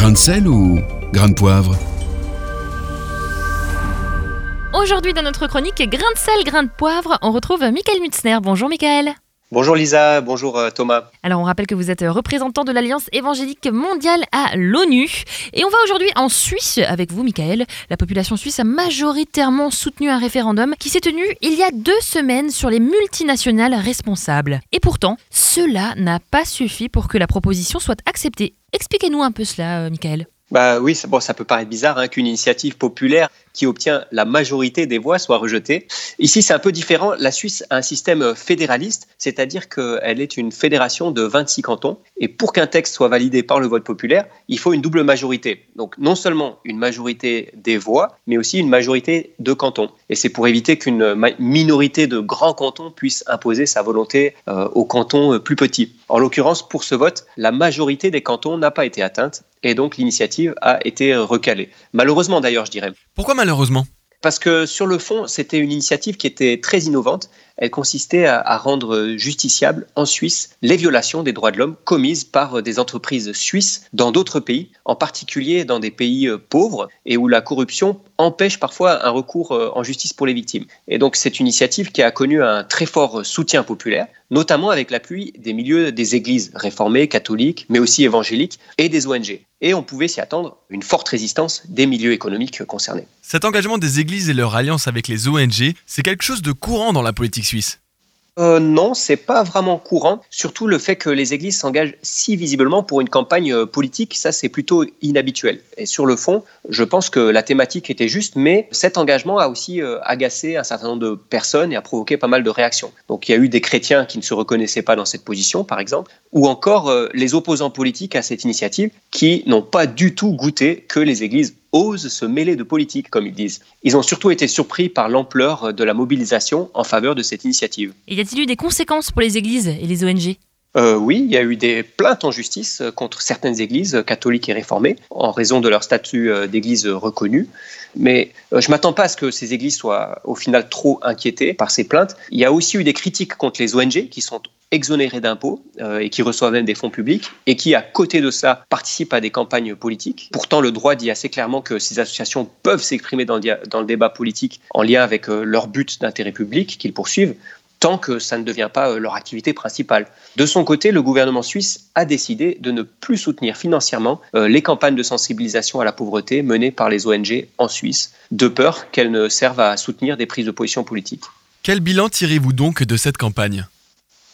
Grain de sel ou grain de poivre Aujourd'hui, dans notre chronique Grain de sel, grain de poivre, on retrouve Michael Mutzner. Bonjour Michael. Bonjour Lisa, bonjour euh, Thomas. Alors on rappelle que vous êtes représentant de l'Alliance évangélique mondiale à l'ONU et on va aujourd'hui en Suisse avec vous Michael. La population suisse a majoritairement soutenu un référendum qui s'est tenu il y a deux semaines sur les multinationales responsables. Et pourtant, cela n'a pas suffi pour que la proposition soit acceptée. Expliquez-nous un peu cela euh, Michael. Bah oui, ça, bon, ça peut paraître bizarre hein, qu'une initiative populaire qui obtient la majorité des voix soit rejetée. Ici, c'est un peu différent. La Suisse a un système fédéraliste, c'est-à-dire qu'elle est une fédération de 26 cantons. Et pour qu'un texte soit validé par le vote populaire, il faut une double majorité. Donc non seulement une majorité des voix, mais aussi une majorité de cantons. Et c'est pour éviter qu'une minorité de grands cantons puisse imposer sa volonté euh, aux cantons euh, plus petits. En l'occurrence, pour ce vote, la majorité des cantons n'a pas été atteinte et donc l'initiative a été recalée. Malheureusement d'ailleurs, je dirais. Pourquoi malheureusement? Parce que sur le fond, c'était une initiative qui était très innovante. Elle consistait à, rendre justiciables en Suisse les violations des droits de l'homme commises par des entreprises suisses dans d'autres pays, en particulier dans des pays euh, pauvres et où la corruption empêche parfois un recours euh, en justice pour les victimes. Et donc c'est une initiative qui a connu un très fort soutien populaire, notamment avec l'appui des milieux des églises réformées, catholiques, mais aussi évangéliques et des ONG. Et on pouvait s'y attendre une forte résistance des milieux économiques concernés. Cet engagement des églises et leur alliance avec les ONG, c'est quelque chose de courant dans la politique Euh, non, c'est pas vraiment courant. Surtout le fait que les églises s'engagent si visiblement pour une campagne euh, politique, ça c'est plutôt inhabituel. Et sur le fond, je pense que la thématique était juste, mais cet engagement a aussi euh, agacé un certain nombre de personnes et a provoqué pas mal de réactions. Donc il y a eu des chrétiens qui ne se reconnaissaient pas dans cette position, par exemple, ou encore les opposants politiques à cette initiative qui n'ont pas du tout goûté que les églises osent se mêler de politique, comme ils disent. Ils ont surtout été surpris par l'ampleur de la mobilisation en faveur de cette initiative. Et y a-t-il eu des conséquences pour les églises et les ONG euh, oui, il y a eu des plaintes en justice contre certaines églises catholiques et réformées en raison de leur statut euh, d'église reconnue. Mais euh, je ne m'attends pas à ce que ces églises soient au final trop inquiétées par ces plaintes. Il y a aussi eu des critiques contre les ONG qui sont exonérés d'impôts euh, et qui reçoivent même des fonds publics et qui, à côté de ça, participent à des campagnes politiques. Pourtant, le droit dit assez clairement que ces associations peuvent s'exprimer dans, le débat politique en lien avec euh, leur but d'intérêt public qu'ils poursuivent tant que ça ne devient pas euh, leur activité principale. De son côté, le gouvernement suisse a décidé de ne plus soutenir financièrement les campagnes de sensibilisation à la pauvreté menées par les ONG en Suisse, de peur qu'elles ne servent à soutenir des prises de position politiques. Quel bilan tirez-vous donc de cette campagne?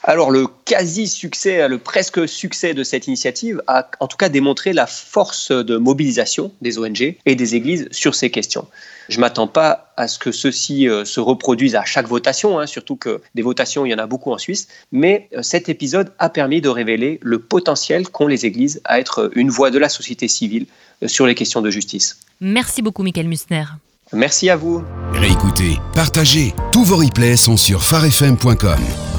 Alors le quasi-succès, le presque succès de cette initiative a en tout cas démontré la force de mobilisation des ONG et des églises sur ces questions. Je ne m'attends pas à ce que ceci euh, se reproduise à chaque votation, hein, surtout que des votations, il y en a beaucoup en Suisse, mais euh, cet épisode a permis de révéler le potentiel qu'ont les églises à être une voix de la société civile euh, sur les questions de justice. Merci beaucoup, Michael Musner. Merci à vous. Réécoutez, partagez. Tous vos replays sont sur farfm.com.